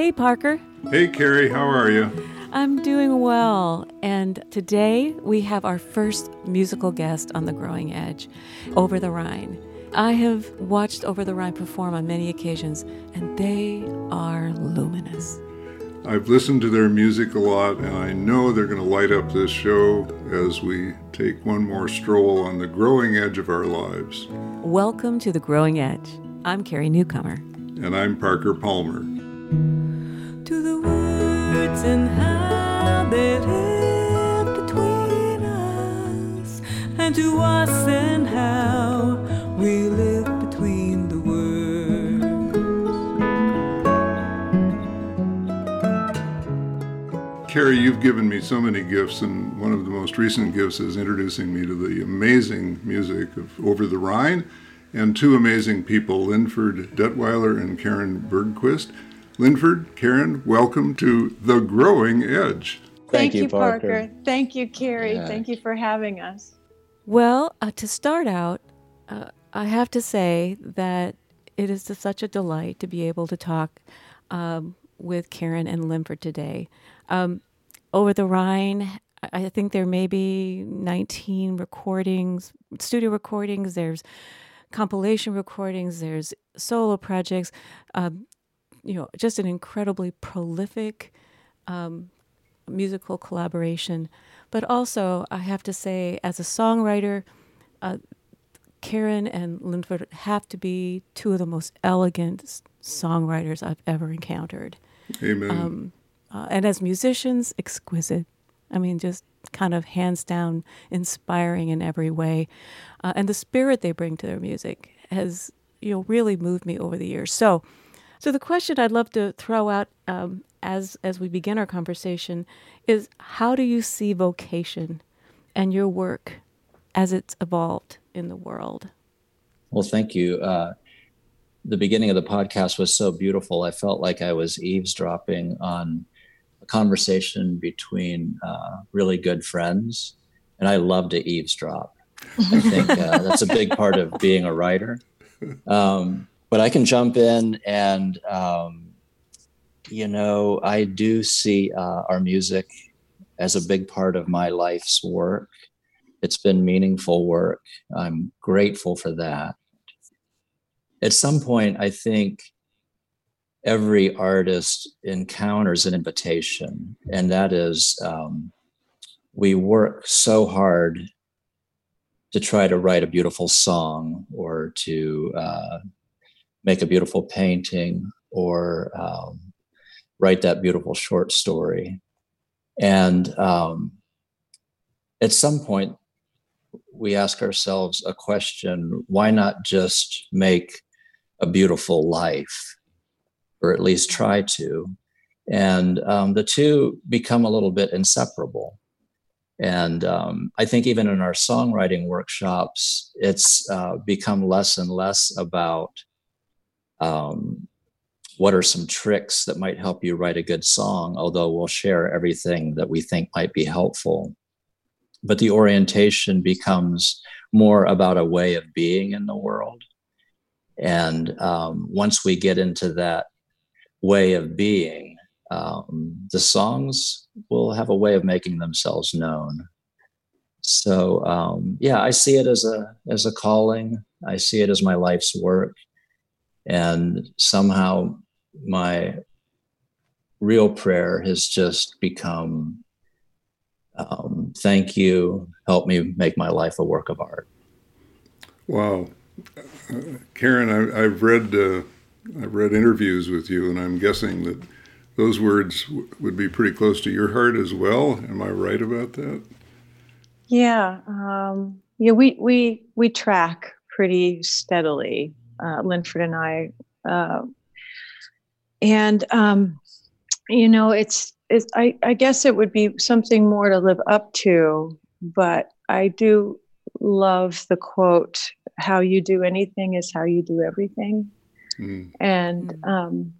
Hey, Parker. Hey, Carrie, how are you? I'm doing well. And today we have our first musical guest on The Growing Edge, Over the Rhine. I have watched Over the Rhine perform on many occasions, and they are luminous. I've listened to their music a lot, and I know they're going to light up this show as we take one more stroll on the growing edge of our lives. Welcome to The Growing Edge. I'm Carrie Newcomer. And I'm Parker Palmer. Words and between us, and to us and how we live between the words. Carrie, you've given me so many gifts, and one of the most recent gifts is introducing me to the amazing music of Over the Rhine and two amazing people, Linford Detweiler and Karin Bergquist. Linford, Karin, welcome to The Growing Edge. Thank, Thank you, Parker. Parker. Thank you, Carrie. Yeah. Thank you for having us. Well, uh, to start out, uh, I have to say that it is such a delight to be able to talk um, with Karin and Linford today. Um, over the Rhine, I think there may be 19 recordings, studio recordings. There's compilation recordings, there's solo projects, um, you know, just an incredibly prolific um, musical collaboration. But also, I have to say, as a songwriter, uh, Karin and Linford have to be two of the most elegant songwriters I've ever encountered. Amen. Um, uh, and as musicians, exquisite. I mean, just kind of hands down inspiring in every way. Uh, and the spirit they bring to their music has, you know, really moved me over the years. So, so the question I'd love to throw out um, as as we begin our conversation is, how do you see vocation and your work as it's evolved in the world? Well, thank you. Uh, the beginning of the podcast was so beautiful. I felt like I was eavesdropping on a conversation between uh, really good friends, and I love to eavesdrop. I think uh, that's a big part of being a writer. Um, but I can jump in and, um, you know, I do see uh, our music as a big part of my life's work. It's been meaningful work. I'm grateful for that. At some point, I think every artist encounters an invitation, and that is um, we work so hard to try to write a beautiful song or to uh, make a beautiful painting or um, write that beautiful short story. And um, at some point, we ask ourselves a question why not just make a beautiful life? or at least try to. And um, the two become a little bit inseparable. And um, I think even in our songwriting workshops, it's uh, become less and less about um, what are some tricks that might help you write a good song, although we'll share everything that we think might be helpful. But the orientation becomes more about a way of being in the world. And um, once we get into that way of being, um, the songs will have a way of making themselves known. So um, yeah, I see it as a as a calling. I see it as my life's work, and somehow my real prayer has just become, um, "Thank you, help me make my life a work of art." Wow, uh, Karin, I, have read. Uh I've read interviews with you, and I'm guessing that those words w- would be pretty close to your heart as well. Am I right about that? Yeah, um, yeah. We we we track pretty steadily, uh, Linford and I, uh, and um, you know, it's it's. I I guess it would be something more to live up to, but I do love the quote: "How you do anything is how you do everything." Mm. And mm. um,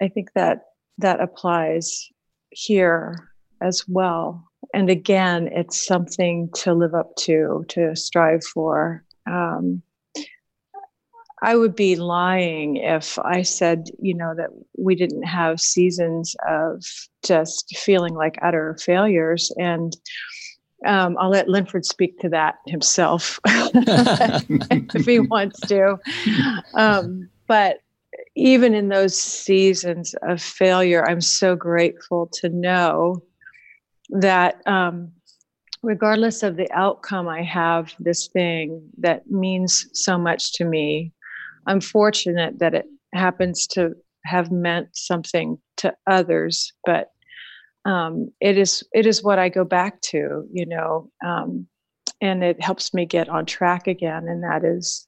I think that that applies here as well. And again, it's something to live up to, to strive for. Um, I would be lying if I said, you know, that we didn't have seasons of just feeling like utter failures. And um, I'll let Linford speak to that himself if he wants to. Um, but even in those seasons of failure, I'm so grateful to know that um, regardless of the outcome, I have this thing that means so much to me I'm fortunate that it happens to have meant something to others, but um, it is it is what I go back to, you know, um, and it helps me get on track again, and that is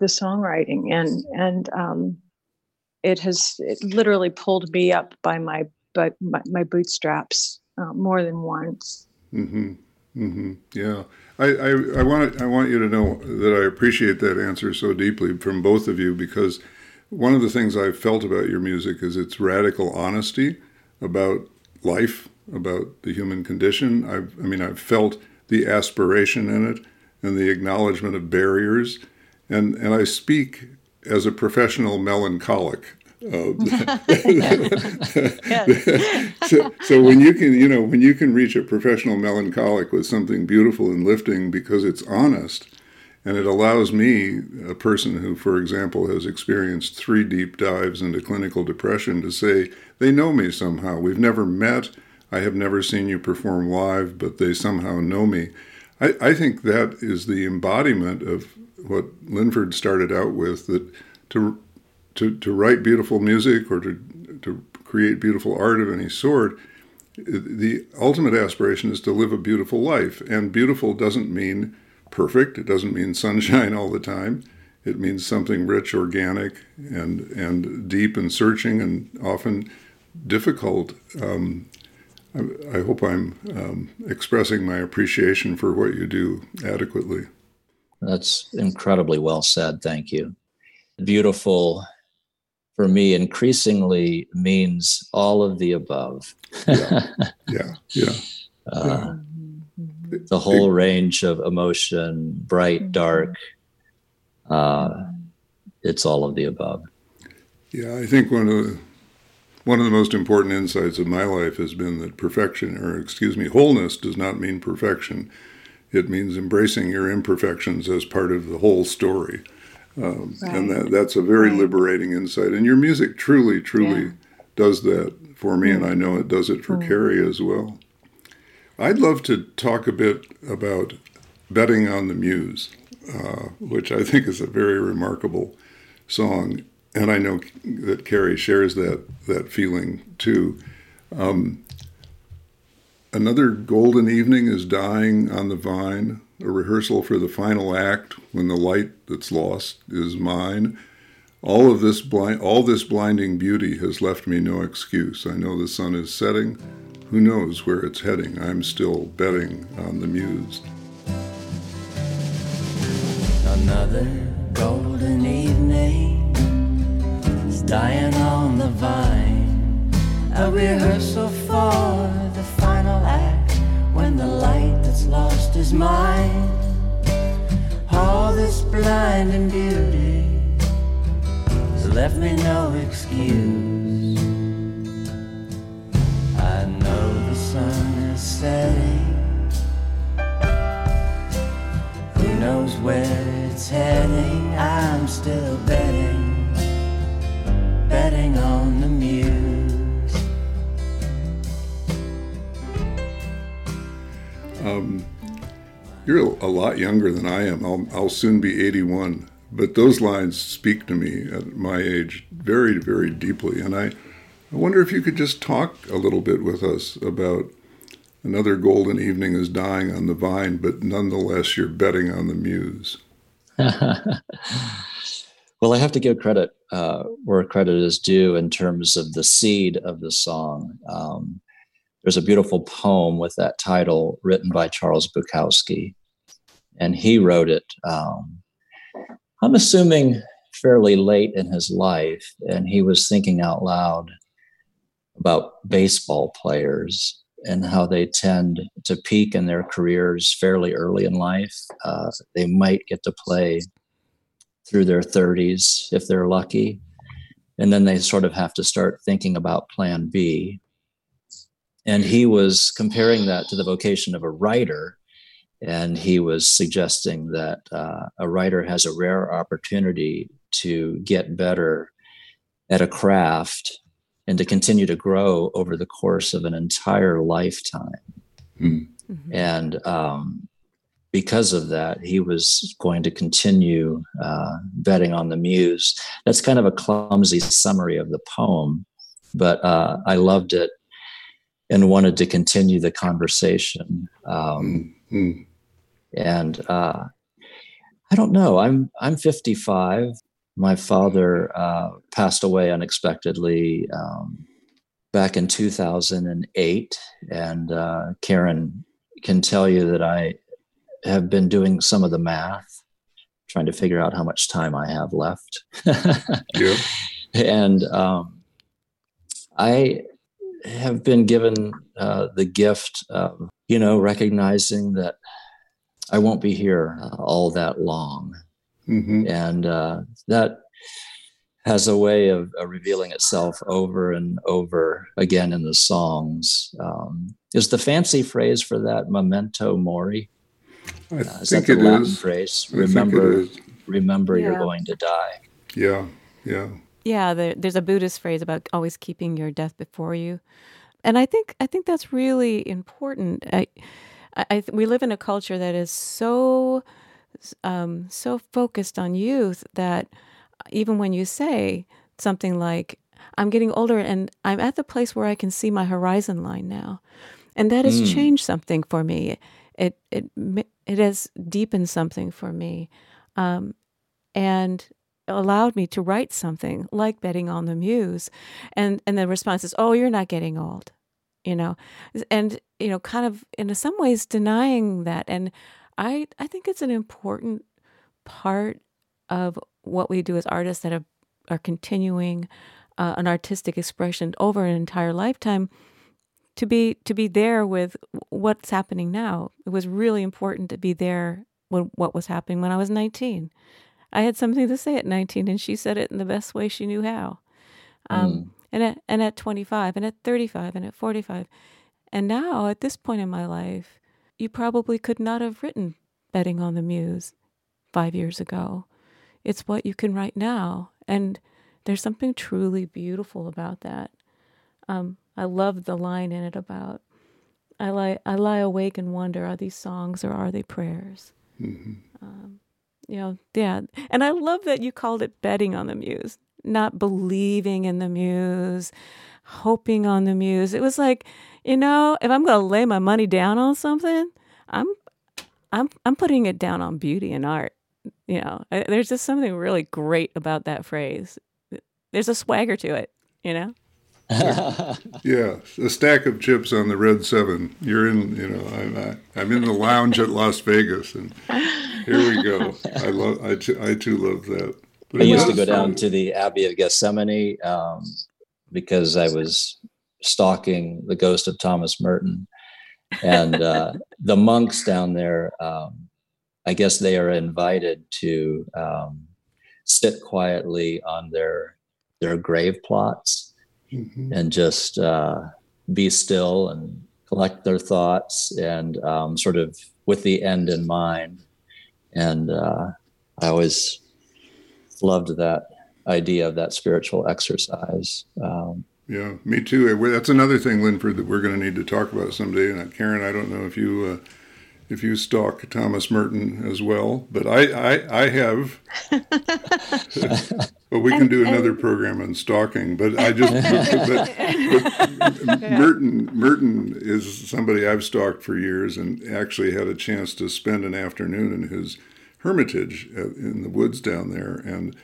the songwriting, and and um, it has it literally pulled me up by my but my, my, bootstraps uh, more than once. Mm-hmm. Mm-hmm. Yeah. I, I, I, want I want you to know that I appreciate that answer so deeply from both of you because one of the things I've felt about your music is its radical honesty about life, about the human condition. I've, I mean, I've felt the aspiration in it and the acknowledgement of barriers. And, and I speak as a professional melancholic. Uh, so, so when you can, you know, when you can reach a professional melancholic with something beautiful and lifting because it's honest, and it allows me, a person who, for example, has experienced three deep dives into clinical depression, to say they know me somehow. We've never met. I have never seen you perform live, but they somehow know me. I, I think that is the embodiment of what Linford started out with that to to, to write beautiful music or to, to create beautiful art of any sort, the ultimate aspiration is to live a beautiful life. And beautiful doesn't mean perfect, it doesn't mean sunshine all the time. It means something rich, organic, and, and deep and searching and often difficult. Um, I, I, hope I'm um, expressing my appreciation for what you do adequately. That's incredibly well said. Thank you. Beautiful for me increasingly means all of the above. yeah, yeah, yeah. Uh, the whole range of emotion, bright, mm-hmm. dark. Uh, it's all of the above. Yeah, I think one of the one of the most important insights of my life has been that perfection, or excuse me, wholeness does not mean perfection. It means embracing your imperfections as part of the whole story. Um, right. And that, that's a very right. liberating insight. And your music truly, truly yeah. does that for me, and I know it does it for mm. Carrie as well. I'd love to talk a bit about Betting on the Muse, uh, which I think is a very remarkable song. And I know that Carrie shares that, that feeling too. Um, another golden evening is dying on the vine a rehearsal for the final act when the light that's lost is mine. All of this blind, all this blinding beauty has left me no excuse. I know the sun is setting. Who knows where it's heading? I'm still betting on the muse. Another golden evening is dying on the vine. A rehearsal for the final act when the light that's lost is mine. All this blinding beauty has left me no excuse. I know the sun is setting. Who knows where it's heading? I'm still betting, betting on the muse. Um, you're a lot younger than I am. I'll, I'll soon be 81. But those lines speak to me at my age very, very deeply. And I, I wonder if you could just talk a little bit with us about another golden evening is dying on the vine, but nonetheless, you're betting on the muse. well, I have to give credit uh, where credit is due in terms of the seed of the song. Um, there's a beautiful poem with that title written by Charles Bukowski, and he wrote it. Um, I'm assuming fairly late in his life, and he was thinking out loud about baseball players and how they tend to peak in their careers fairly early in life. Uh, they might get to play through their 30s if they're lucky. And then they sort of have to start thinking about plan B. And he was comparing that to the vocation of a writer. And he was suggesting that uh, a writer has a rare opportunity to get better at a craft and to continue to grow over the course of an entire lifetime. Mm-hmm. And um, because of that, he was going to continue uh, betting on the muse. That's kind of a clumsy summary of the poem, but uh, I loved it and wanted to continue the conversation. Um, mm-hmm. And uh, I don't know. I'm I'm 55 my father uh, passed away unexpectedly um, back in 2008. And uh, Karin can tell you that I have been doing some of the math, trying to figure out how much time I have left. yeah. And um, I have been given uh, the gift of, you know, recognizing that I won't be here uh, all that long. Mm-hmm. And uh, that has a way of, uh, revealing itself over and over again in the songs. Um, is the fancy phrase for that memento mori? I uh, is think that the Latin is. phrase? remember, remember yeah. you're going to die. Yeah, yeah. Yeah, there, there's a Buddhist phrase about always keeping your death before you, and I think I think that's really important. I, I, we live in a culture that is so um, so focused on youth that even when you say something like, I'm getting older and I'm at the place where I can see my horizon line now. And that has mm. changed something for me. It, it, it has deepened something for me um, and allowed me to write something like Betting on the Muse. And, and the response is, oh, you're not getting old, you know? And, you know, kind of in some ways denying that. And I I think it's an important part of what we do as artists that are, are continuing uh, an artistic expression over an entire lifetime to be to be there with what's happening now. It was really important to be there when what was happening when I was 19. I had something to say at 19 and she said it in the best way she knew how. Um, mm. and at and at 25 and at 35 and at 45 and now at this point in my life you probably could not have written Betting on the Muse five years ago. It's what you can write now. And there's something truly beautiful about that. Um, I love the line in it about I lie, I lie awake and wonder are these songs or are they prayers? Mm-hmm. Um, you know, yeah. And I love that you called it betting on the muse, not believing in the muse, hoping on the muse. It was like, you know, if I'm going to lay my money down on something, I'm I'm I'm putting it down on beauty and art. You know, uh, there's just something really great about that phrase. There's a swagger to it, you know. yeah, a stack of chips on the red seven. You're in, you know, I'm I'm in the lounge at Las Vegas, and here we go. I love, I, too love that. But I used to go down to the Abbey of Gethsemani um, because I was stalking the ghost of Thomas Merton, and uh, the monks down there, um, I guess they are invited to um, sit quietly on their their grave plots mm-hmm. and just uh, be still and collect their thoughts and um, sort of with the end in mind. And uh, I always loved that idea of that spiritual exercise. Um, yeah, me too. That's another thing, Linford, that we're going to need to talk about someday. And uh, Karin, I don't know if you uh, if you stalk Thomas Merton as well, but I I, I have. but we can do another program on stalking. But I just but, but Merton Merton is somebody I've stalked for years, and actually had a chance to spend an afternoon in his hermitage uh, in the woods down there, and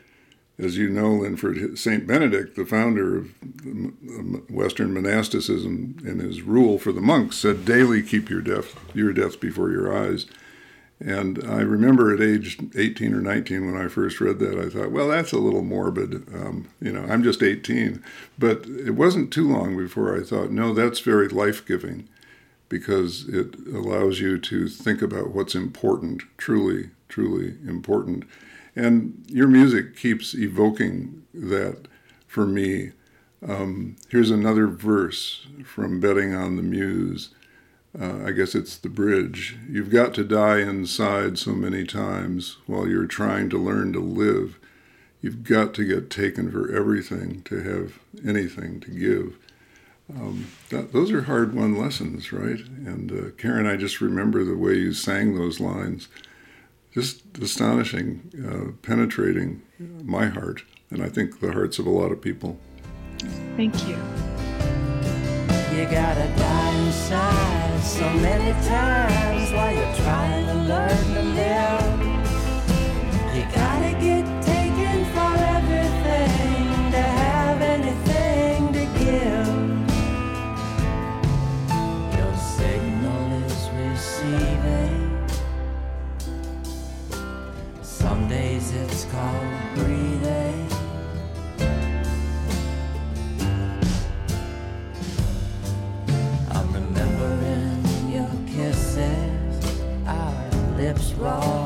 as you know, Linford, St. Benedict, the founder of Western monasticism, in his rule for the monks, said, daily keep your death, your death before your eyes. And I remember at age 18 or 19 when I first read that, I thought, well, that's a little morbid. Um, you know, I'm just 18. But it wasn't too long before I thought, no, that's very life giving. because it allows you to think about what's important, truly, truly important. And your music keeps evoking that for me. Um, here's another verse from Betting on the Muse. Uh, I guess it's the bridge. You've got to die inside so many times while you're trying to learn to live. You've got to get taken for everything to have anything to give. Um, that, those are hard won lessons, right? And uh, Karin, I just remember the way you sang those lines. Just astonishing, uh, penetrating my heart, and I think the hearts of a lot of people. Thank you. You gotta die inside so many times while you're trying to learn to live. Lips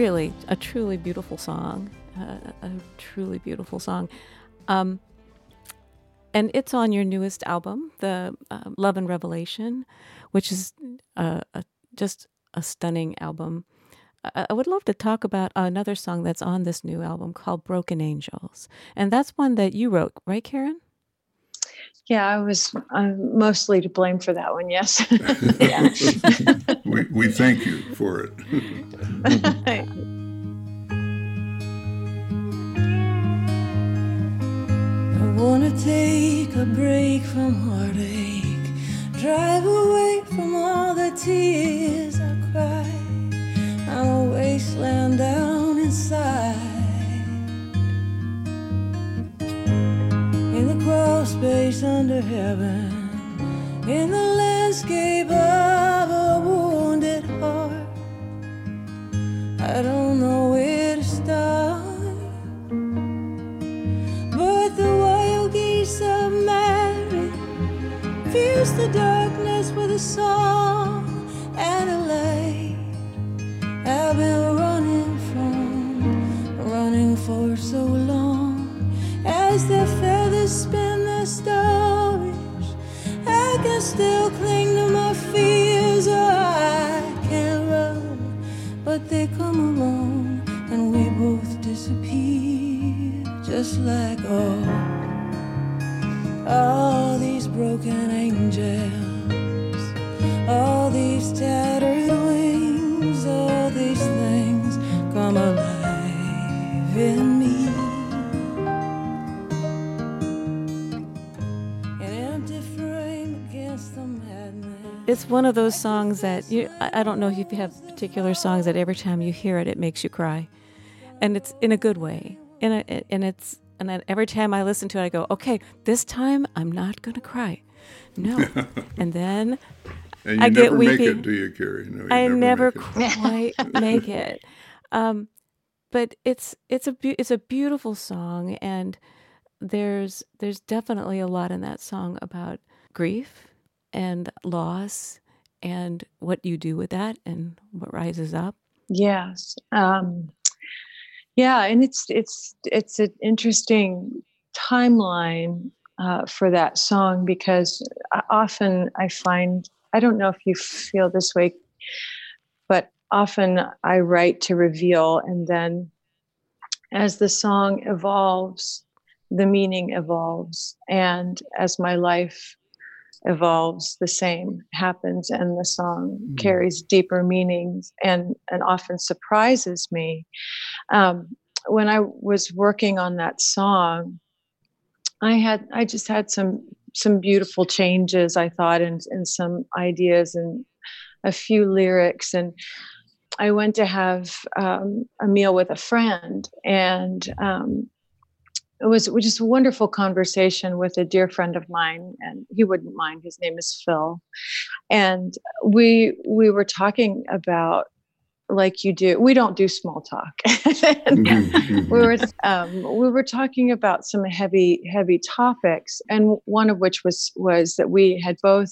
really a truly beautiful song uh, a truly beautiful song. Um, and it's on your newest album the uh, love and revelation which is uh, a, just a stunning album. I, I would love to talk about another song that's on this new album called broken angels. And that's one that you wrote right karin Yeah, I was I'm mostly to blame for that one. Yes. we, we thank you for it. I wanna take a break from heartache, drive away from all the tears I cry. I'm a wasteland down inside. The space under heaven, in the landscape of a wounded heart. I don't know where to start. But the wild geese of Mary pierce the darkness with a song and a light. I've been running from, running for so long. As their feathers spin stories, I can still cling to my fears. Oh, I can't run, but they come along and we both disappear, just like all, all these broken angels, all these tattered wings, all these things come alive in it's one of those songs that you I don't know if you have particular songs that every time you hear it it makes you cry. And it's in a good way. In a, and it's and then every time I listen to it I go, "Okay, this time I'm not going to cry." No. and then And you I get never make weepy. it, do you, Carrie? No, you I never make quite make it. Um, but it's it's a beau- it's a beautiful song, and there's there's definitely a lot in that song about grief and loss and what you do with that and what rises up. yes. Um, yeah, and it's it's it's an interesting timeline uh, for that song because often I find I don't know if you feel this way, but often I write to reveal, and then as the song evolves, the meaning evolves, and as my life evolves, the same happens, and the song Mm. carries deeper meanings and and often surprises me. Um, when I was working on that song, I had I just had some some beautiful changes I thought and and some ideas and a few lyrics and I went to have um, a meal with a friend and um, it was, just a wonderful conversation with a dear friend of mine and he wouldn't mind his name is Phil and we we were talking about like you do. We don't do small talk. Mm-hmm, mm-hmm. we were um, we were talking about some heavy heavy topics, and one of which was was that we had both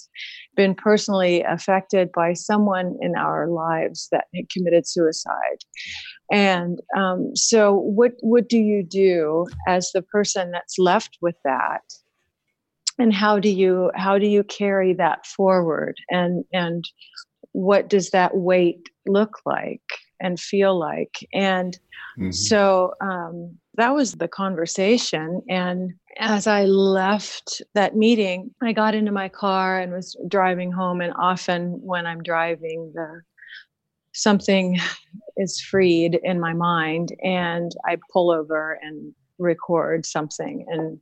been personally affected by someone in our lives that had committed suicide. And um, so, what what do you do as the person that's left with that? And how do you how do you carry that forward? And and what does that weight look like and feel like and mm-hmm. so um, that was the conversation and as i left that meeting i got into my car and was driving home and often when i'm driving the something is freed in my mind and i pull over and record something and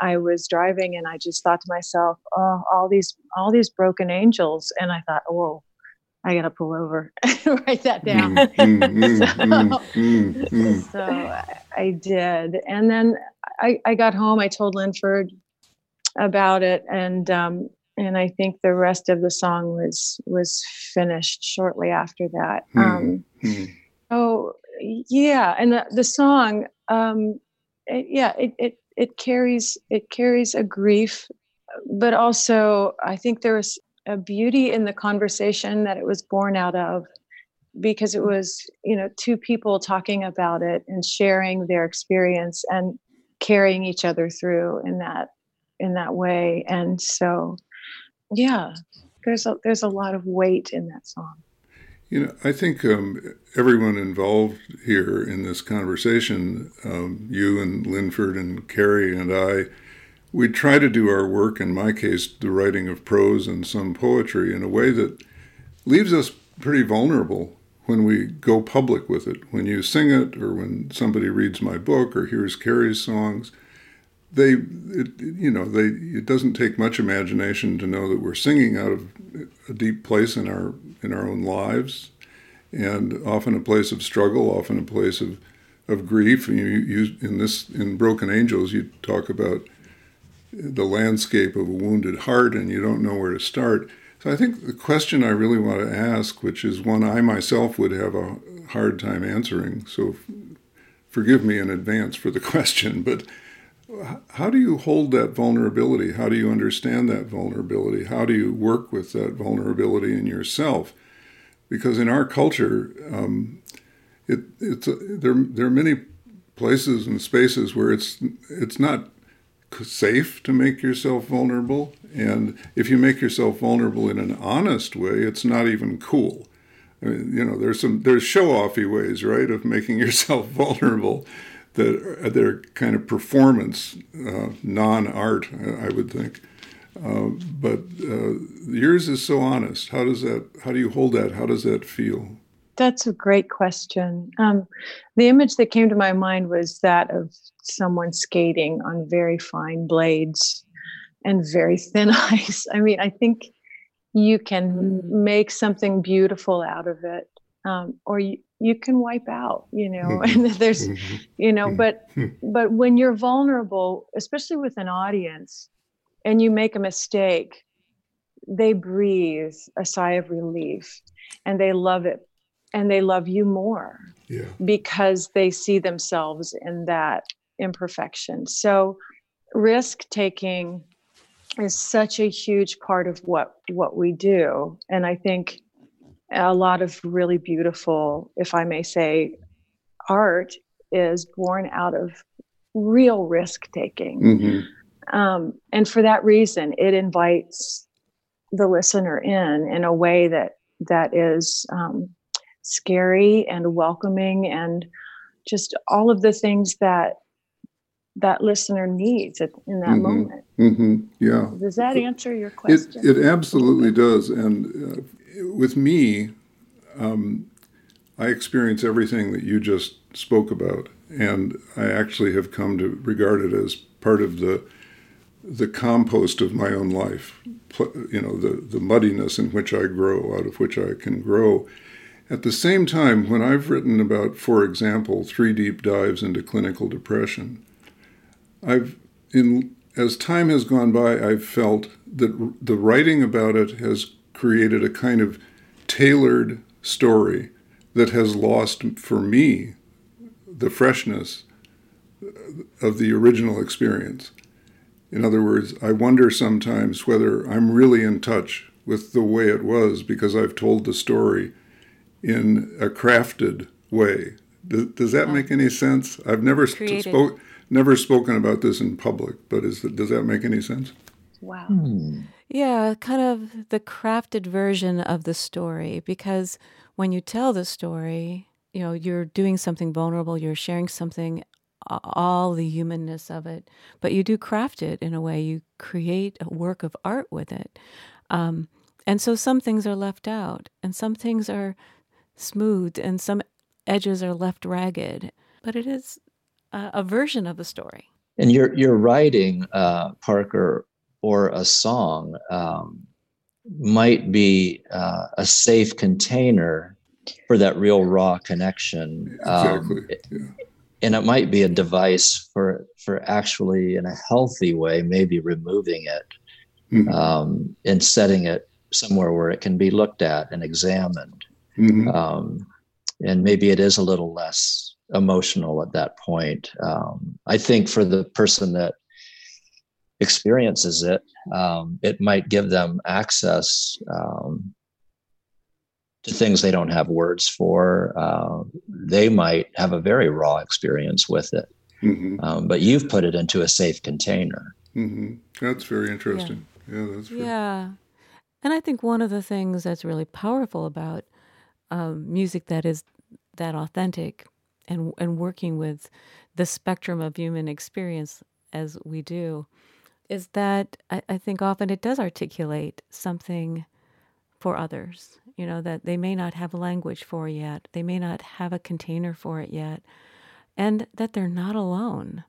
I was driving and I just thought to myself, oh, all these all these broken angels, and I thought, whoa, I gotta pull over, write that down. Mm, mm, mm, so, so I, I did, and then I, I got home. I told Linford about it, and um, and I think the rest of the song was was finished shortly after that. Um, oh yeah, and the, the song, um, it, yeah, it, it it carries it carries a grief but also i think there was a beauty in the conversation that it was born out of because it was you know two people talking about it and sharing their experience and carrying each other through in that in that way. And so yeah there's a there's a lot of weight in that song you know, I think um, everyone involved here in this conversation, um, you and Linford and Carrie and I, we try to do our work, in my case, the writing of prose and some poetry, in a way that leaves us pretty vulnerable when we go public with it. When you sing it, or when somebody reads my book or hears Carrie's songs, they, it, you know, they. It doesn't take much imagination to know that we're singing out of a deep place in our in our own lives, and often a place of struggle, often a place of of grief. You, you in this in Broken Angels, you talk about the landscape of a wounded heart, and you don't know where to start. So I think the question I really want to ask, which is one I myself would have a hard time answering, so forgive me in advance for the question, but how do you hold that vulnerability? How do you understand that vulnerability? How do you work with that vulnerability in yourself? Because in our culture, um, it, it's a, there. There are many places and spaces where it's it's not safe to make yourself vulnerable, and if you make yourself vulnerable in an honest way, it's not even cool. I mean, you know, there's some there's show-offy ways, right, of making yourself vulnerable that are, are kind of performance, uh, non-art, I would think. Uh, but uh, yours is so honest. How does that? How do you hold that? How does that feel? That's a great question. Um, the image that came to my mind was that of someone skating on very fine blades and very thin ice. I mean, I think you can make something beautiful out of it, um, or you, you can wipe out you know mm-hmm. and there's mm-hmm. you know but mm-hmm. but when you're vulnerable especially with an audience and you make a mistake they breathe a sigh of relief and they love it and they love you more yeah. because they see themselves in that imperfection so risk taking is such a huge part of what what we do and i think a lot of really beautiful, if I may say, art is born out of real risk taking. Mm-hmm. Um, and for that reason, it invites the listener in in a way that that is um, scary and welcoming and just all of the things that that listener needs in that mm-hmm. moment. Mm-hmm. Yeah. Does that answer your question? It, it absolutely does. And uh, with me, um, I experience everything that you just spoke about, and I actually have come to regard it as part of the the compost of my own life. You know, the the muddiness in which I grow, out of which I can grow. At the same time, when I've written about, for example, three deep dives into clinical depression, I've in as time has gone by, I've felt that the writing about it has created a kind of tailored story that has lost for me the freshness of the original experience. In other words, I wonder sometimes whether I'm really in touch with the way it was because I've told the story in a crafted way. Does, does that make any sense? I've never spoke, never spoken about this in public, but is does that make any sense? Wow. Hmm. Yeah, kind of the crafted version of the story because when you tell the story, you know, you're doing something vulnerable, you're sharing something all the humanness of it, but you do craft it in a way. You create a work of art with it. Um, and so some things are left out, and some things are smooth, and some edges are left ragged. But it is a, a version of the story. And you're you're writing, uh, Parker, or a song um, might be uh, a safe container for that real raw connection. Um, exactly. Yeah. And it might be a device for for actually, in a healthy way, maybe removing it mm-hmm. um, and setting it somewhere where it can be looked at and examined. Mm-hmm. Um, and maybe it is a little less emotional at that point. Um, I think for the person that experiences it, um, it might give them access um, to things they don't have words for. Uh, they might have a very raw experience with it. Mm-hmm. Um, but you've put it into a safe container. Mm-hmm. That's very interesting. Yeah, yeah that's yeah. And I think one of the things that's really powerful about um, music that is that authentic and and working with the spectrum of human experience as we do is that I, I think often it does articulate something for others you know that they may not have a language for yet they may not have a container for it yet and that they're not alone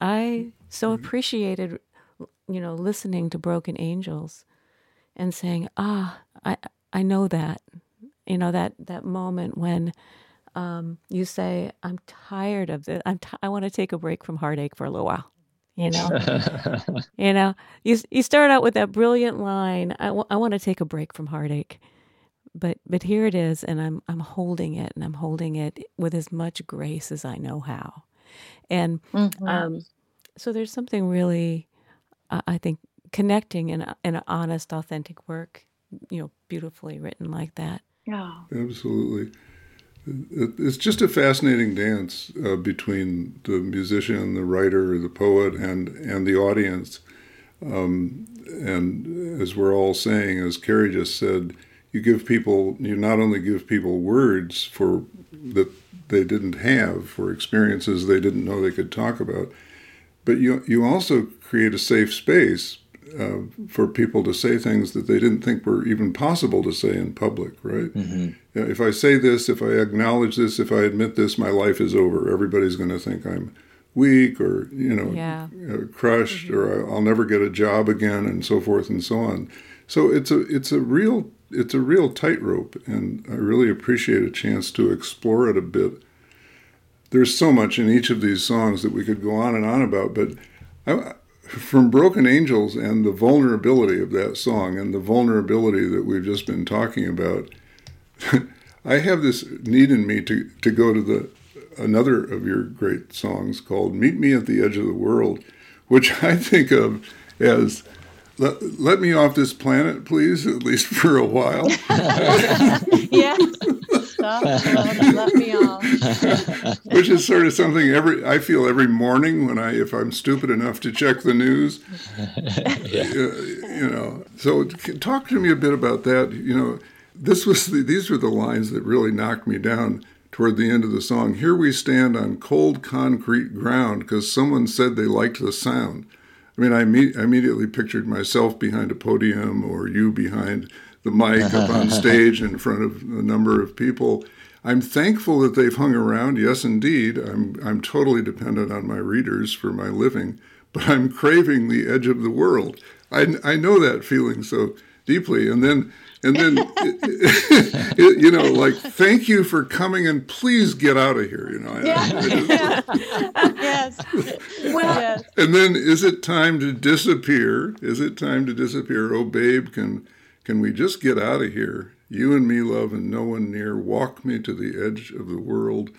i so mm-hmm. appreciated you know listening to broken angels and saying ah i i know that you know that that moment when um, you say, "I'm tired of this. I'm t- I want to take a break from heartache for a little while." You know, you know, you you start out with that brilliant line, "I, w- I want to take a break from heartache," but but here it is, and I'm I'm holding it, and I'm holding it with as much grace as I know how, and mm-hmm. um, so there's something really, uh, I think, connecting in in an honest, authentic work, you know, beautifully written like that. Yeah, absolutely it's just a fascinating dance uh, between the musician, the writer, the poet, and and the audience. Um, and as we're all saying, as Carrie just said, you give people you not only give people words for that they didn't have for experiences they didn't know they could talk about, but you you also create a safe space uh, for people to say things that they didn't think were even possible to say in public, right? Mm-hmm. If I say this, if I acknowledge this, if I admit this, my life is over. Everybody's going to think I'm weak or, you know, yeah. uh, crushed mm-hmm. or I'll never get a job again and so forth and so on. So it's a it's a real it's a real tightrope and I really appreciate a chance to explore it a bit. There's so much in each of these songs that we could go on and on about, but I, from Broken Angels and the vulnerability of that song and the vulnerability that we've just been talking about, I have this need in me to, to go to the another of your great songs called Meet Me at the Edge of the World, which I think of as let, let me off this planet, please, at least for a while. yeah. Stop, let me off. Which is sort of something every I feel every morning when I if I'm stupid enough to check the news. yeah. uh, you know. So talk to me a bit about that. You know, this was the, these were the lines that really knocked me down toward the end of the song. Here we stand on cold concrete ground because someone said they liked the sound. I mean, I, me- I immediately pictured myself behind a podium or you behind the mic up on stage in front of a number of people. I'm thankful that they've hung around. Yes, indeed. I'm, I'm totally dependent on my readers for my living. but I'm craving the edge of the world. I, I know that feeling so deeply. And then, and then, it, it, you know, like, thank you for coming and please get out of here. You know, yeah. yes. Well, yes. And then, is it time to disappear? Is it time to disappear? Oh, babe, can can we just get out of here? You and me, love, and no one near. Walk me to the edge of the world.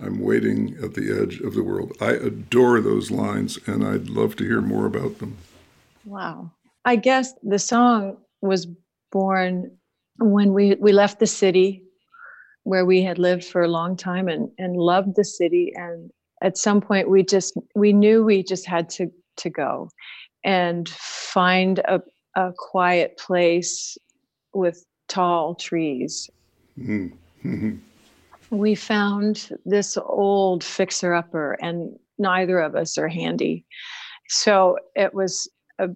I'm waiting at the edge of the world. I adore those lines, and I'd love to hear more about them. Wow. I guess the song was born when we, we left the city where we had lived for a long time and, and loved the city. And at some point we just we knew we just had to to go and find a, a quiet place with tall trees. Mm-hmm. We found this old fixer upper, and neither of us are handy. So it was a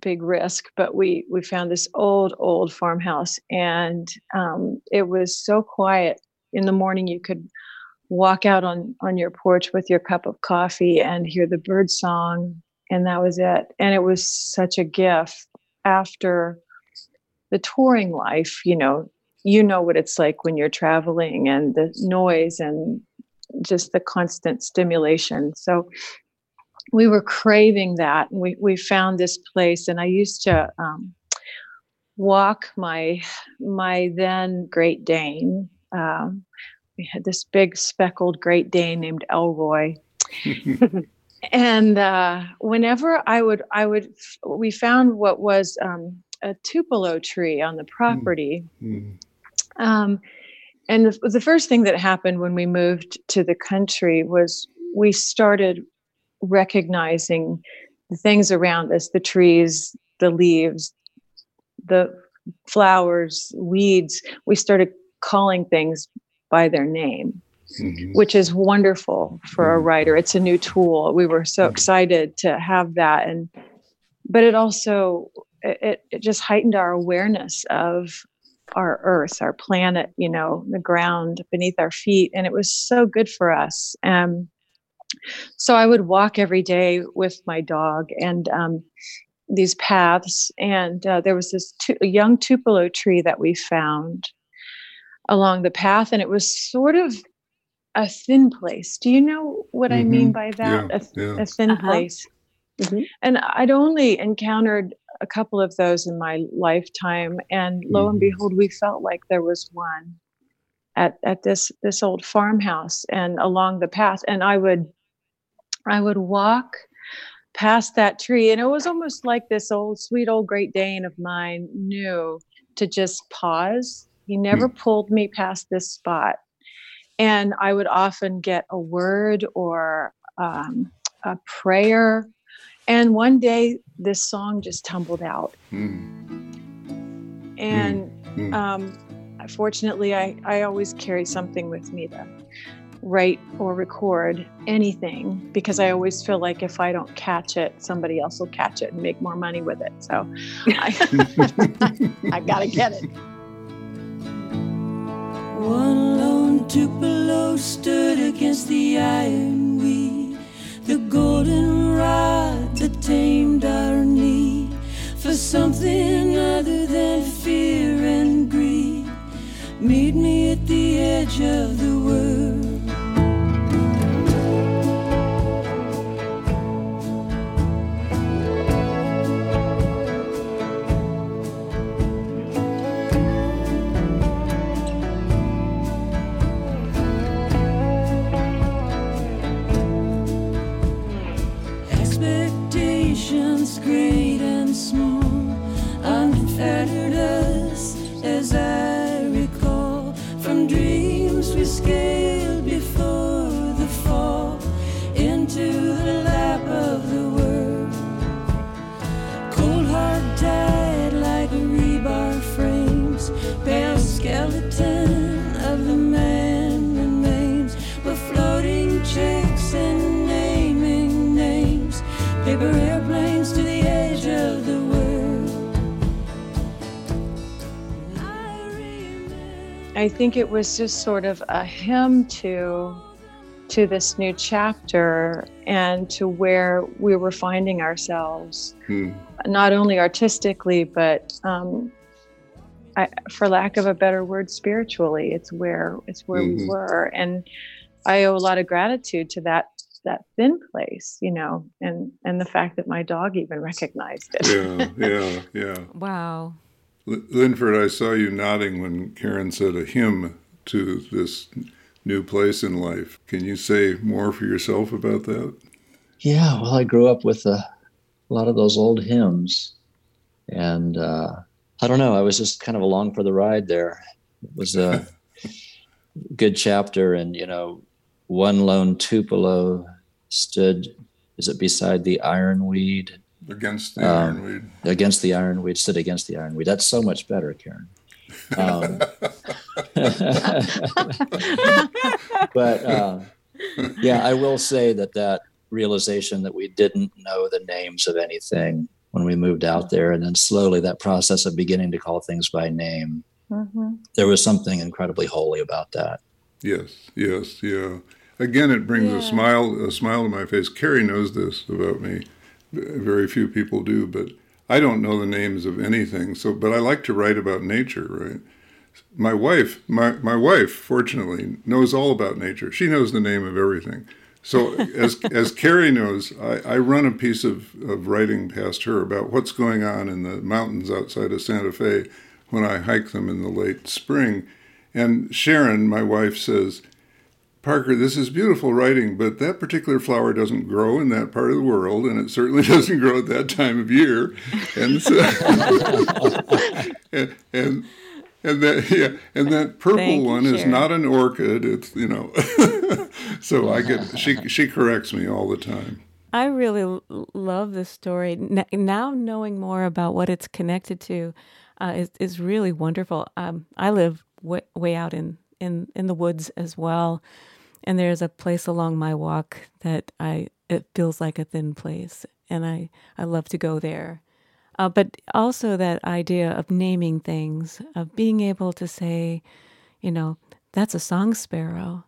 big risk, but we we found this old old farmhouse, and um, it was so quiet. In the morning, you could walk out on on your porch with your cup of coffee and hear the bird song, and that was it. And it was such a gift after the touring life. You know, you know what it's like when you're traveling and the noise and just the constant stimulation. So we were craving that. And We we found this place, and I used to um, walk my my then Great Dane. Um, we had this big speckled Great Dane named Elroy. and uh, whenever I would, I would, we found what was um, a tupelo tree on the property. Mm. Um, and the, the first thing that happened when we moved to the country was we started recognizing the things around us the trees the leaves the flowers weeds we started calling things by their name mm-hmm. which is wonderful for mm-hmm. a writer it's a new tool we were so mm-hmm. excited to have that and but it also it, it just heightened our awareness of our earth our planet you know the ground beneath our feet and it was so good for us um, so I would walk every day with my dog and um, these paths. And uh, there was this tu- young tupelo tree that we found along the path, and it was sort of a thin place. Do you know what mm-hmm. I mean mm-hmm. by that? Yeah, a, yeah. a, thin uh-huh. place. Mm-hmm. And I'd only encountered a couple of those in my lifetime, and lo mm-hmm. and behold, we felt like there was one at at this this old farmhouse and along the path. And I would I would walk past that tree, and it was almost like this old, sweet old Great Dane of mine knew to just pause. He never mm. pulled me past this spot. And I would often get a word or um, a prayer. And one day, this song just tumbled out. Mm. And mm. Um, fortunately, I, I always carry something with me to write or record anything because I always feel like if I don't catch it, somebody else will catch it and make more money with it. So I, I gotta get it. One lone Tupelo stood against the iron weed, the golden rod that tamed our need for something other than fear and greed. Meet me at the edge of the I think it was just sort of a hymn to to this new chapter and to where we were finding ourselves, Hmm. not only artistically, but um, I, for lack of a better word, spiritually. It's where it's where we Mhm. were, and I owe a lot of gratitude to that that thin place, you know, and and the fact that my dog even recognized it. Yeah, yeah, yeah. Wow. Linford, I saw you nodding when Karin said a hymn to this new place in life. Can you say more for yourself about that? Yeah, well, I grew up with a, a lot of those old hymns, and uh, I don't know. I was just kind of along for the ride there. It was a good chapter, and you know, one lone Tupelo stood. Is it beside the ironweed? Against the Um, ironweed. Against the ironweed, stood against the ironweed. That's so much better, Karin. Um, but uh, yeah, I will say that that realization that we didn't know the names of anything when we moved out there, and then slowly that process of beginning to call things by name, Mhm. there was something incredibly holy about that. Yes, yes, yeah. Again, it brings Yeah. a smile, a smile to my face. Carrie knows this about me. Very few people do, but I don't know the names of anything. So, but I like to write about nature, right? My wife, my my wife, fortunately, knows all about nature. She knows the name of everything. So, as as Carrie knows, I, I run a piece of, of writing past her about what's going on in the mountains outside of Santa Fe when I hike them in the late spring. And Sharon, my wife, says, Parker, this is beautiful writing, but that particular flower doesn't grow in that part of the world, and it certainly doesn't grow at that time of year. And so, and, and and that yeah, and that purple Thank you, one is not an orchid. It's you know, so I get she she corrects me all the time. I really l- love this story. N- now knowing more about what it's connected to uh, is is really wonderful. Um, I live way, way out in, in in the woods as well, and there's a place along my walk that I it feels like a thin place, and I I love to go there. Uh, but also that idea of naming things, of being able to say, you know, that's a song sparrow,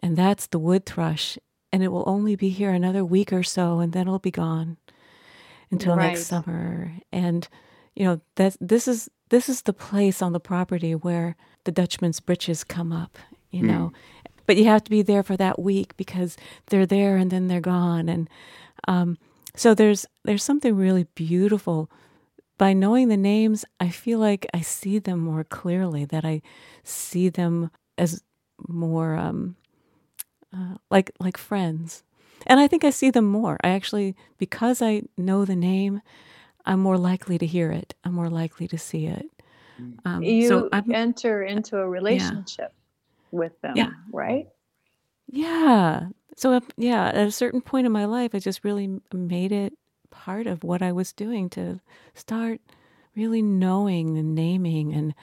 and that's the wood thrush, and it will only be here another week or so, and then it'll be gone until Right. next summer. And you know that this is this is the place on the property where the Dutchman's breeches come up. You know, but you have to be there for that week because they're there and then they're gone. And um, so there's there's something really beautiful by knowing the names, I feel like I see them more clearly, that I see them as more um, uh, like like friends. And I think I see them more. I actually, because I know the name, I'm more likely to hear it. I'm more likely to see it. Um, You so enter into a relationship with them, Yeah. right? yeah. So uh, yeah, at a certain point in my life, I just really made it part of what I was doing to start really knowing and naming and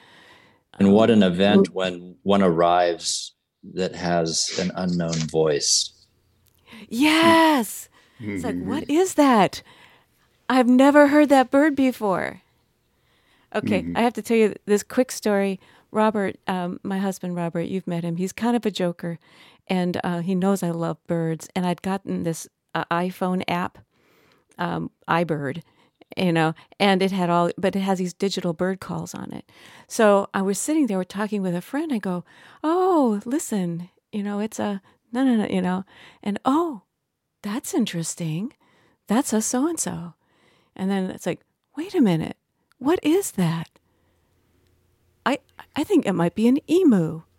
And what an event when one arrives that has an unknown voice. yes. It's like, what is that? I've never heard that bird before. Okay, I have to tell you this quick story. Robert, um, my husband Robert, you've met him. He's kind of a joker, and uh, he knows I love birds. And I'd gotten this uh, iPhone app, um, iBird, you know, and it had all, but it has these digital bird calls on it. So I was sitting there, we're talking with a friend. I go, "Oh, listen, you know, it's a no, no, no, you know," and oh, that's interesting. That's a so and so. And then it's like, wait a minute, what is that? I I think it might be an emu.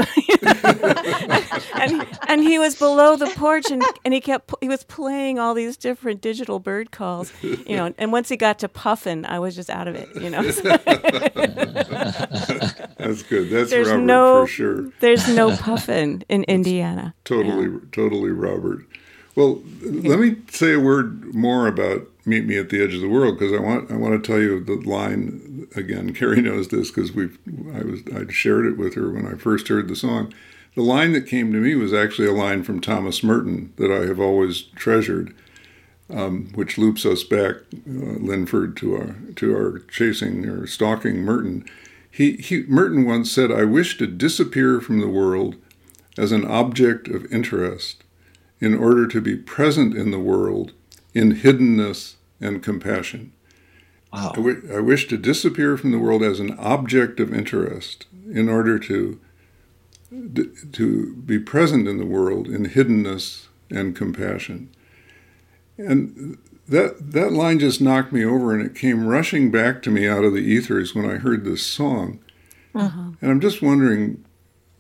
and and he was below the porch and, and he kept he was playing all these different digital bird calls, you know. And once he got to puffin, I was just out of it, you know. That's good. That's There's Robert no for sure. there's no puffin in Indiana. Totally, totally, Robert. Well, let me say a word more about "Meet Me at the Edge of the World" because I want I want to tell you the line again. Carrie knows this because we've I was I shared it with her when I first heard the song. The line that came to me was actually a line from Thomas Merton that I have always treasured, um, which loops us back, uh, Linford, to our to our chasing or stalking Merton. He, he Merton once said, "I wish to disappear from the world as an object of interest." In order to be present in the world in hiddenness and compassion. Wow. I, w- I wish to disappear from the world as an object of interest in order to to be present in the world in hiddenness and compassion. And that that line just knocked me over, and it came rushing back to me out of the ethers when I heard this song. Uh-huh. And I'm just wondering,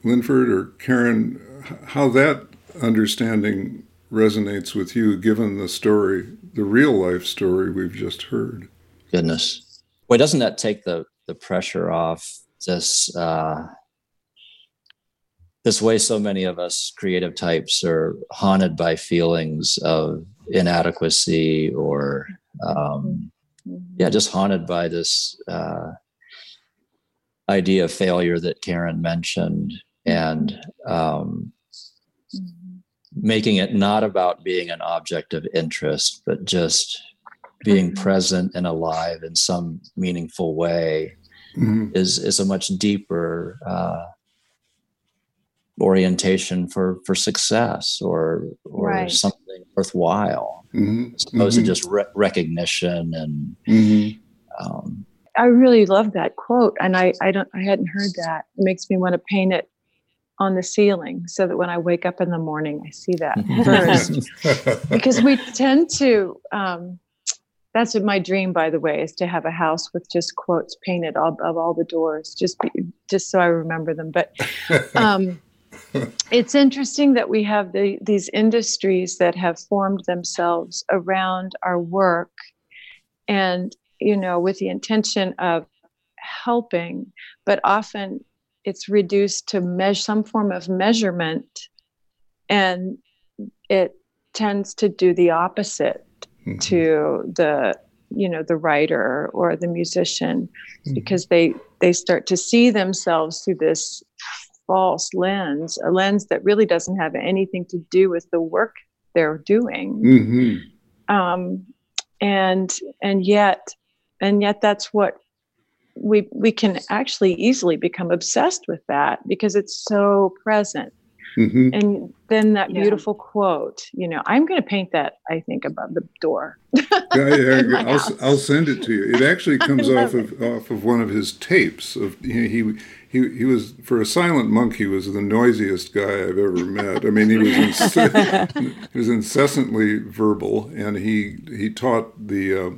Linford or Karin, how that understanding resonates with you, given the story, the real life story we've just heard. Goodness, boy, doesn't that take the the pressure off this uh, this way so many of us creative types are haunted by feelings of inadequacy or um, yeah just haunted by this uh, idea of failure that karin mentioned. And um, making it not about being an object of interest but just being mm-hmm. present and alive in some meaningful way mm-hmm. is is a much deeper uh, orientation for for success or or right. something worthwhile mm-hmm. as opposed mm-hmm. to just re- recognition and mm-hmm. um, i really love that quote and i i don't i hadn't heard that it makes me want to paint it on the ceiling so that when i wake up in the morning i see that first. Because we tend to um, that's what my dream by the way is to have a house with just quotes painted above all the doors just be, just so i remember them. But um, it's interesting that we have the, these industries that have formed themselves around our work and you know with the intention of helping but often it's reduced to measure some form of measurement and it tends to do the opposite mm-hmm. to the you know the writer or the musician mm-hmm. because they they start to see themselves through this false lens, a lens that really doesn't have anything to do with the work they're doing. Mm-hmm. Um, and and yet, and yet, that's what we we can actually easily become obsessed with that because it's so present. Mm-hmm. And then that yeah. beautiful quote, you know, I'm going to paint that, I think, above the door. yeah, yeah I'll, I'll, send it to you. It actually comes off of it. off of one of his tapes. Of he he he was for a silent monk. He was the noisiest guy I've ever met. I mean, he was inc- he was incessantly verbal, and he he taught the uh,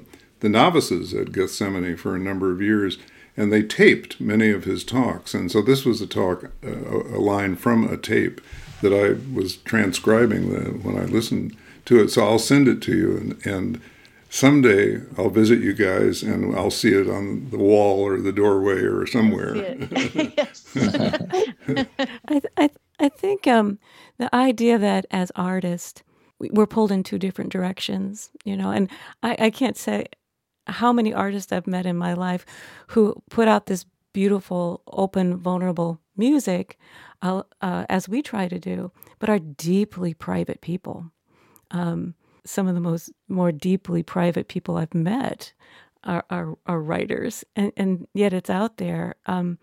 the novices at Gethsemani for a number of years and they taped many of his talks. And so this was a talk, uh, a line from a tape that I was transcribing the, when I listened to it. So I'll send it to you, and, and someday I'll visit you guys, and I'll see it on the wall or the doorway or somewhere. I, I, I think um, the idea that as artists, we're pulled in two different directions, you know, and I, I can't say how many artists I've met in my life who put out this beautiful, open, vulnerable music, uh, uh, as we try to do, but are deeply private people. Um, some of the most more deeply private people I've met are, are, are writers, and, and yet it's out there. Um,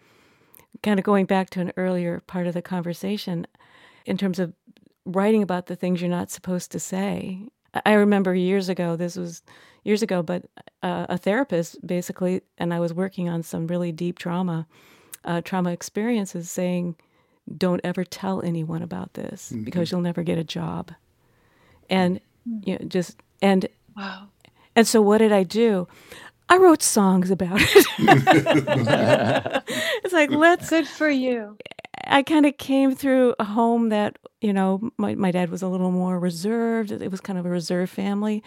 kind of going back to an earlier part of the conversation, in terms of writing about the things you're not supposed to say. I remember years ago, this was years ago, but uh, a therapist basically, and I was working on some really deep trauma, uh, trauma experiences, saying, "Don't ever tell anyone about this mm-hmm. because you'll never get a job." And you know, just and wow. And so, what did I do? I wrote songs about it. it's like let's good for you. I kind of came through a home that you know my my dad was a little more reserved. It was kind of a reserved family,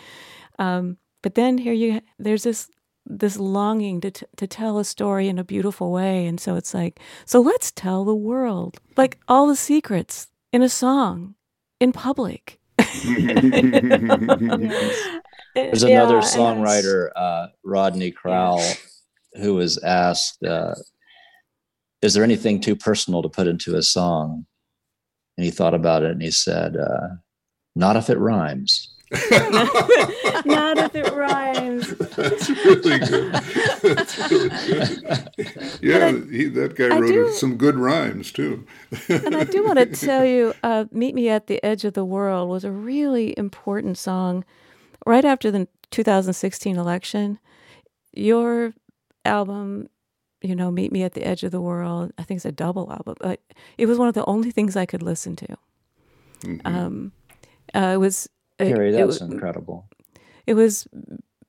um, but then here you there's this this longing to t- to tell a story in a beautiful way, and so it's like so let's tell the world like all the secrets in a song in public. There's another yeah, songwriter, uh, Rodney Crowell, who was asked, uh, "Is there anything too personal to put into a song?" And he thought about it, and he said, uh, "Not if it rhymes." Not if it rhymes. That's really good. That's really good. Yeah, I- he, that guy I wrote do- some good rhymes too. and I do want to tell you, uh, "Meet Me at the Edge of the World" was a really important song. Right after the 2016 election, your album, you know, "Meet Me at the Edge of the World," I think it's a double album, but it was one of the only things I could listen to. Mhm. Um, uh, it was it- Carrie, it that's incredible. it was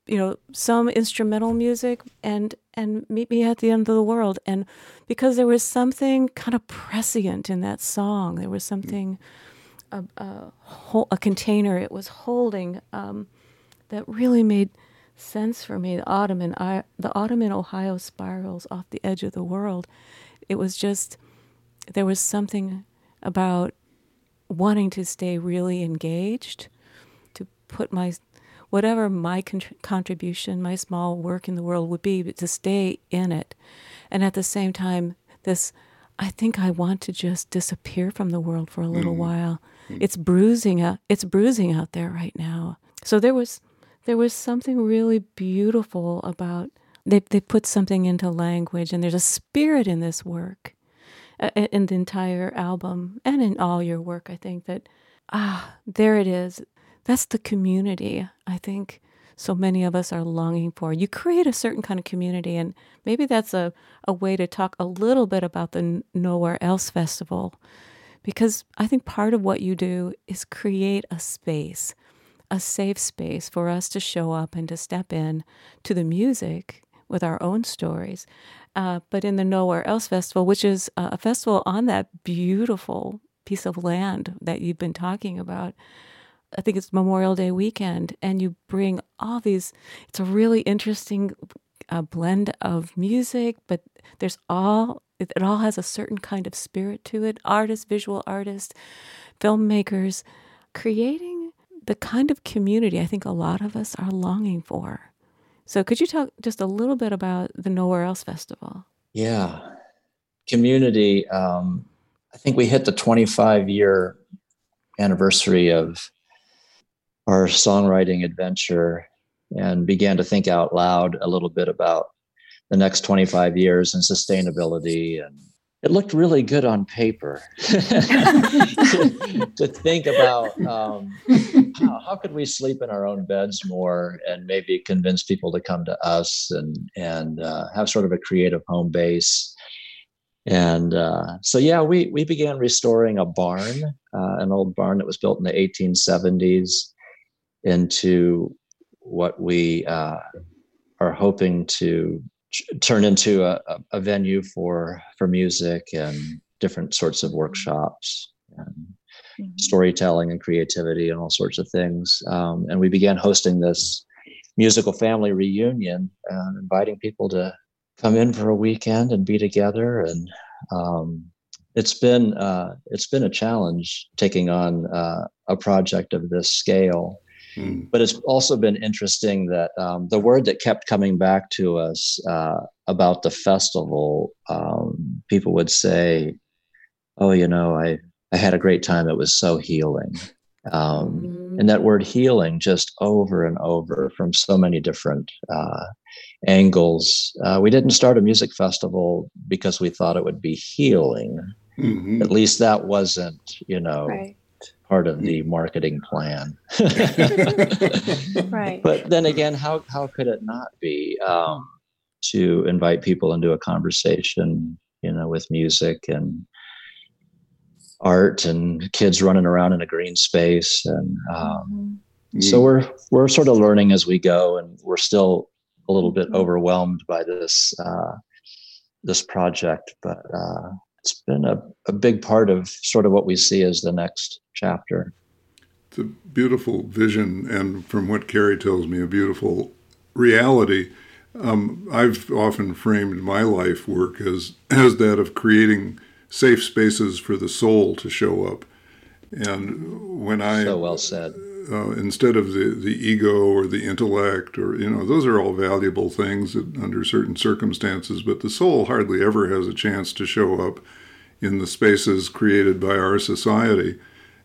you know some instrumental music and and meet me at the end of the world and because there was something kind of prescient in that song there was something a, a, hol- a container it was holding um, that really made sense for me. The autumn in I, the autumn in ohio spirals off the edge of the world. It was just there was something about wanting to stay really engaged to put my whatever my contr contribution my small work in the world would be but to stay in it. And at the same time this i think i want to just disappear from the world for a little mm. while. Mm. It's bruising out it's bruising out there right now. So there was there was something really beautiful about they they put something into language and there's a spirit in this work uh, in the entire album and in all your work i think that ah there it is. That's the community i think so many of us are longing for. You create a certain kind of community and maybe that's a, a way to talk a little bit about the nowhere else festival because i think part of what you do is create a space a safe space for us to show up and to step in to the music with our own stories uh, but in the Nowhere Else Festival, which is a festival on that beautiful piece of land that you've been talking about. I think it's Memorial Day weekend, and you bring all these. It's a really interesting uh, blend of music, but there's all. It, it all has a certain kind of spirit to it. Artists, visual artists, filmmakers, creating the kind of community I think a lot of us are longing for. So, could you talk just a little bit about the Nowhere Else Festival? Yeah. Community. Um, I think we hit the 25 year anniversary of our songwriting adventure and began to think out loud a little bit about the next 25 years and sustainability and it looked really good on paper. To, to think about um, how, how could we sleep in our own beds more and maybe convince people to come to us and and uh, have sort of a creative home base? And uh, so yeah we we began restoring a barn uh, an old barn that was built in the 1870s into what we uh, are hoping to ch- turn into a, a- venue for for music and different sorts of workshops and storytelling and creativity and all sorts of things. Um, and we began hosting this musical family reunion and inviting people to come in for a weekend and be together. And um, it's been uh, it's been a challenge taking on uh, a project of this scale. Mm. But it's also been interesting that um, the word that kept coming back to us uh, about the festival, um, people would say, "Oh, you know, I I had a great time. It was so healing." Um, and that word healing just over and over from so many different uh, angles. Uh, we didn't start a music festival because we thought it would be healing. Mhm. At least that wasn't, you know, Right. Part of the marketing plan. Right. But then again, how how could it not be um, to invite people into a conversation, you know, with music and art and kids running around in a green space and um, Mm. so we're we're sort of learning as we go and we're still a little bit Mhm. overwhelmed by this uh, this project but uh, it's been a, a big part of sort of what we see as the next chapter It's a beautiful vision, and from what Carrie tells me, a beautiful reality. Um, I've often framed my life work as as that of creating safe spaces for the soul to show up. And when I so well said uh, instead of the, the ego or the intellect or you know those are all valuable things under certain circumstances but the soul hardly ever has a chance to show up in the spaces created by our society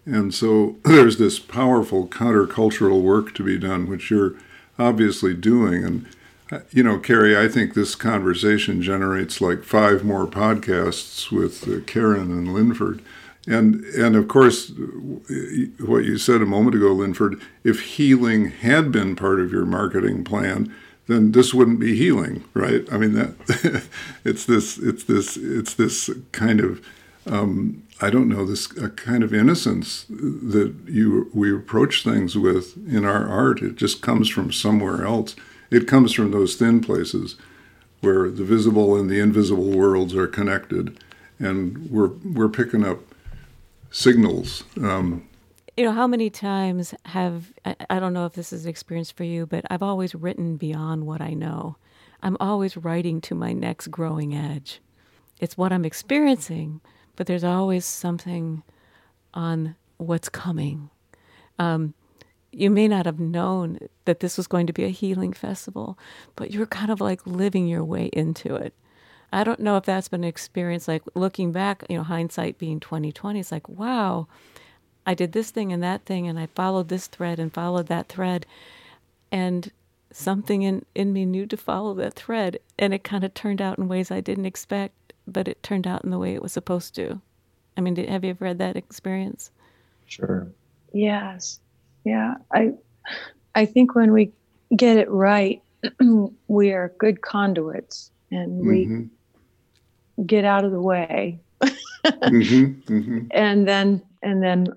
And so there's this powerful countercultural work to be done, which you're obviously doing. And, uh, you know, Carrie, I think this conversation generates like five more podcasts with uh, Karin and Linford. And, and of course, what you said a moment ago, Linford, if healing had been part of your marketing plan, then this wouldn't be healing, right? I mean, that it's this, it's this, it's this kind of um, I don't know this a kind of innocence that you we approach things with in our art. It just comes from somewhere else. It comes from those thin places where the visible and the invisible worlds are connected, and we're we're picking up signals. Um, you know, how many times have I, I don't know if this is an experience for you, but I've always written beyond what I know. I'm always writing to my next growing edge. It's what I'm experiencing but there's always something on what's coming. Um, you may not have known that this was going to be a healing festival, but you're kind of like living your way into it. I don't know if that's been an experience like looking back, you know, hindsight being 2020, it's like, wow, I did this thing and that thing and I followed this thread and followed that thread and something in, in me knew to follow that thread and it kind of turned out in ways I didn't expect but it turned out in the way it was supposed to. I mean, did, have you ever had that experience? Sure. Yes. Yeah. I I think when we get it right, we are good conduits and we mm-hmm. Get out of the way. mm-hmm, mm-hmm. And then and then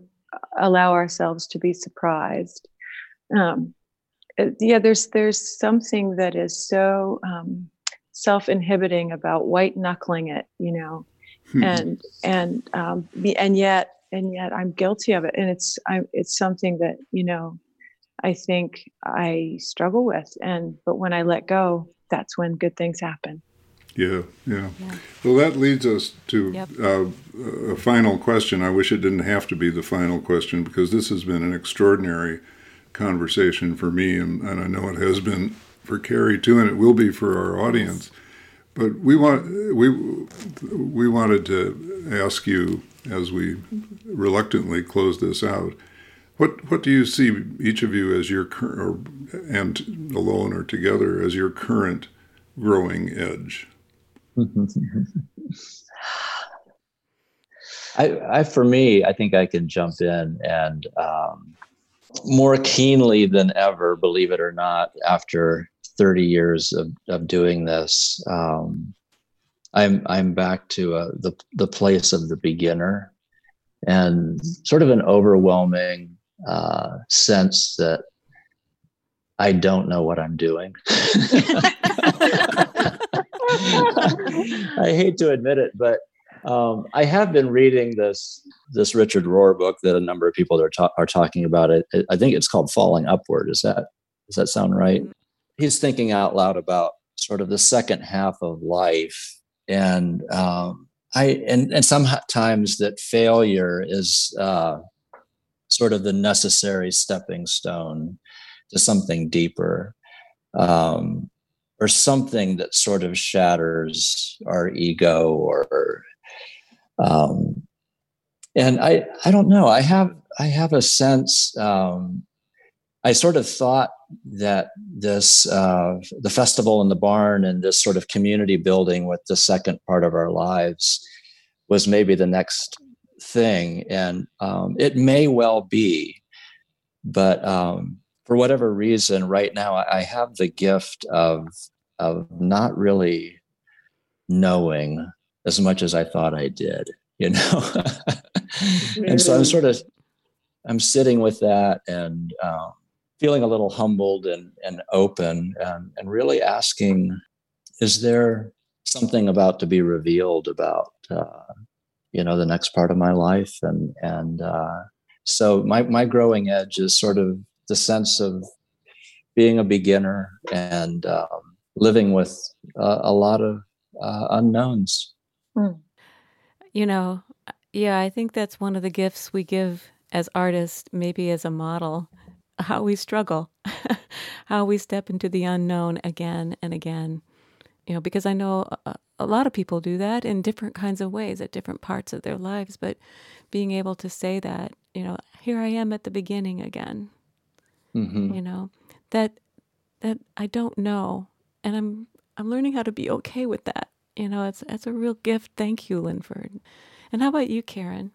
allow ourselves to be surprised. Um, yeah, there's there's something that is so um, self-inhibiting about white knuckling it you know hmm. and and um and yet and yet i'm guilty of it and it's i'm it's something that you know i think i struggle with and but when i let go that's when good things happen yeah, yeah. yeah. Well, that leads us to yep. uh, a final question. I wish it didn't have to be the final question because this has been an extraordinary conversation for me, and, and I know it has been for Carrie too, and it will be for our audience. But we want we we wanted to ask you as we reluctantly close this out. What what do you see each of you as your current, and alone or together as your current growing edge? I, I, for me, I think I can jump in and um, more keenly than ever, believe it or not, after 30 years of, of doing this, um, I'm I'm back to uh, the the place of the beginner, and sort of an overwhelming uh, sense that I don't know what I'm doing. I hate to admit it, but um, I have been reading this this Richard Rohr book that a number of people are ta- are talking about. It. I think it's called Falling Upward. Is that does that sound right? he's thinking out loud about sort of the second half of life and um, I and and sometimes that failure is uh, sort of the necessary stepping stone to something deeper, um, or something that sort of shatters our ego, or um, and I I don't know. I have I have a sense. Um, I sort of thought that this uh, the festival in the barn and this sort of community building with the second part of our lives was maybe the next thing and um, it may well be but um, for whatever reason right now i have the gift of of not really knowing as much as i thought i did you know and so i'm sort of i'm sitting with that and um, feeling a little humbled and, and open and, and really asking, is there something about to be revealed about, uh, you know, the next part of my life? And, and, uh, so my, my growing edge is sort of the sense of being a beginner and, um, living with uh, a lot of uh, unknowns. Hmm. You know, yeah, I think that's one of the gifts we give as artists, maybe as a model, how we struggle, how we step into the unknown again and again. You know, because I know a, a, lot of people do that in different kinds of ways at different parts of their lives, but being able to say that you know, here I am at the beginning again. Mm-hmm. You know, that that I don't know, and I'm I'm learning how to be okay with that. You know, it's it's a real gift. Thank you, Linford. And how about you, Karin?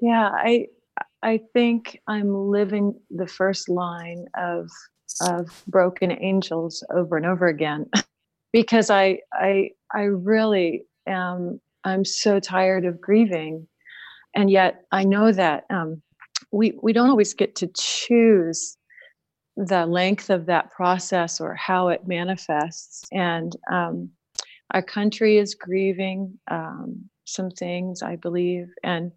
yeah, I I think I'm living the first line of of broken angels over and over again because I I I really am I'm so tired of grieving and yet I know that um, we we don't always get to choose the length of that process or how it manifests. And um, our country is grieving um, some things i believe. And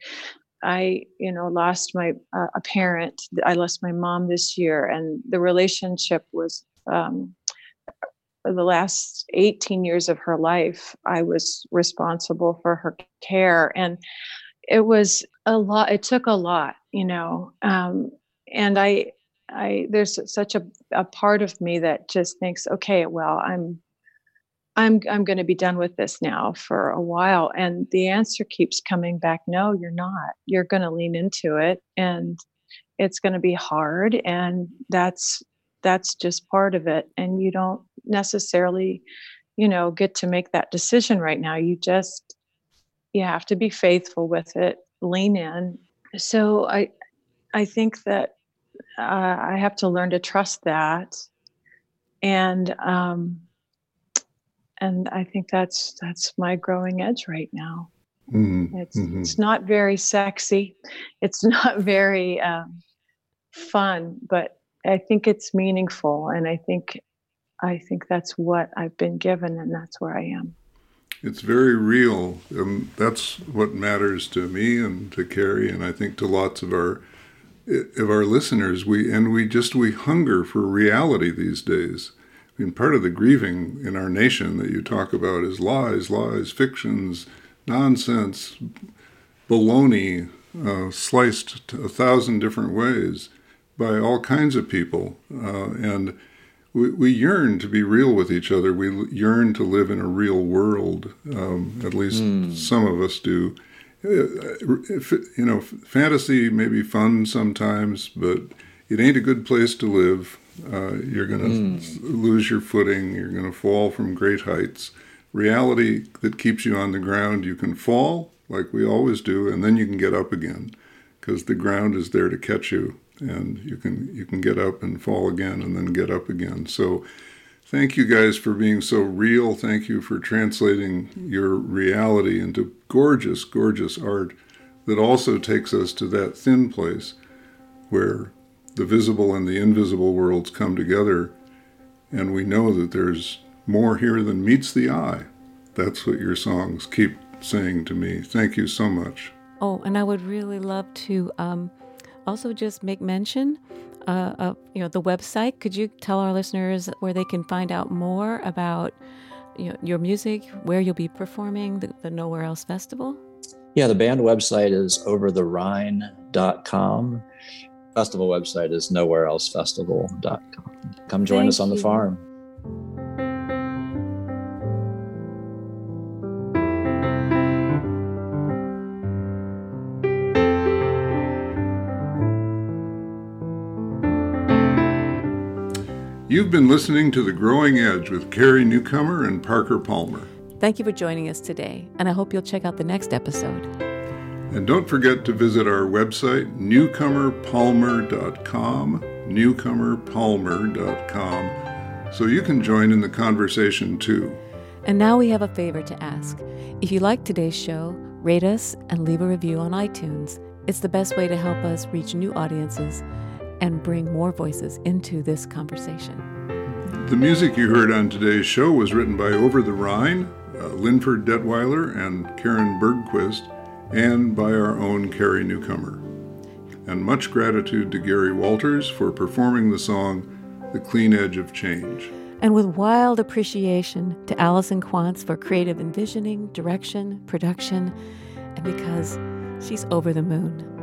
i you know lost my uh, a parent. I lost my mom this year. And the relationship was um, the last 18 years of her life i was responsible for her care. And it was a lot it took a lot you know um, and i i there's such a, a part of me that just thinks okay well i'm i'm i'm going to be done with this now for a while. And the answer keeps coming back no you're not. You're going to lean into it and it's going to be hard and that's that's just part of it. And you don't necessarily you know get to make that decision right now. You just you have to be faithful with it lean in. So i i think that uh, i have to learn to trust that and um and i think that's that's my growing edge right now Mm-hmm. it's Mhm. it's not very sexy it's not very um, fun but i think it's meaningful and i think i think that's what i've been given and that's where i am It's very real. and that's what matters to me and to Carrie, and I think to lots of our of our listeners. We and we just we hunger for reality these days. I mean, part of the grieving in our nation that you talk about is lies, lies, fictions, nonsense, baloney, uh, sliced a thousand different ways by all kinds of people, uh, and we, we yearn to be real with each other. We yearn to live in a real world. Um, at least some of us do. You know, fantasy may be fun sometimes, but it ain't a good place to live. Uh, you're going to lose your footing. You're going to fall from great heights. Reality that keeps you on the ground, you can fall like we always do, and then you can get up again because the ground is there to catch you and you can you can get up and fall again and then get up again so thank you guys for being so real. Thank you for translating your reality into gorgeous gorgeous art that also takes us to that thin place where the visible and the invisible worlds come together and we know that there's more here than meets the eye. That's what your songs keep saying to me. Thank you so much. Oh, and I would really love to um, also just make mention uh, of you know the website. Could you tell our listeners where they can find out more about you know, your music, where you'll be performing the, the Nowhere Else Festival? Yeah, the band website is overtherhine.com. Festival website is nowhereelsefestival.com. Come join Thank us on the you. farm. You've been listening to The Growing Edge with Carrie Newcomer and Parker Palmer. Thank you for joining us today, and I hope you'll check out the next episode. And don't forget to visit our website, newcomerpalmer.com, newcomerpalmer.com, so you can join in the conversation too. And now we have a favor to ask. If you like today's show, rate us and leave a review on iTunes. It's the best way to help us reach new audiences and bring more voices into this conversation. The music you heard on today's show was written by Over the Rhine, uh, Linford Detweiler, and Karin Bergquist, and by our own Carrie Newcomer. And much gratitude to Gary Walters for performing the song The Clean Edge of Change. And with wild appreciation to Allison Quantz for creative envisioning, direction, production, and because she's over the moon.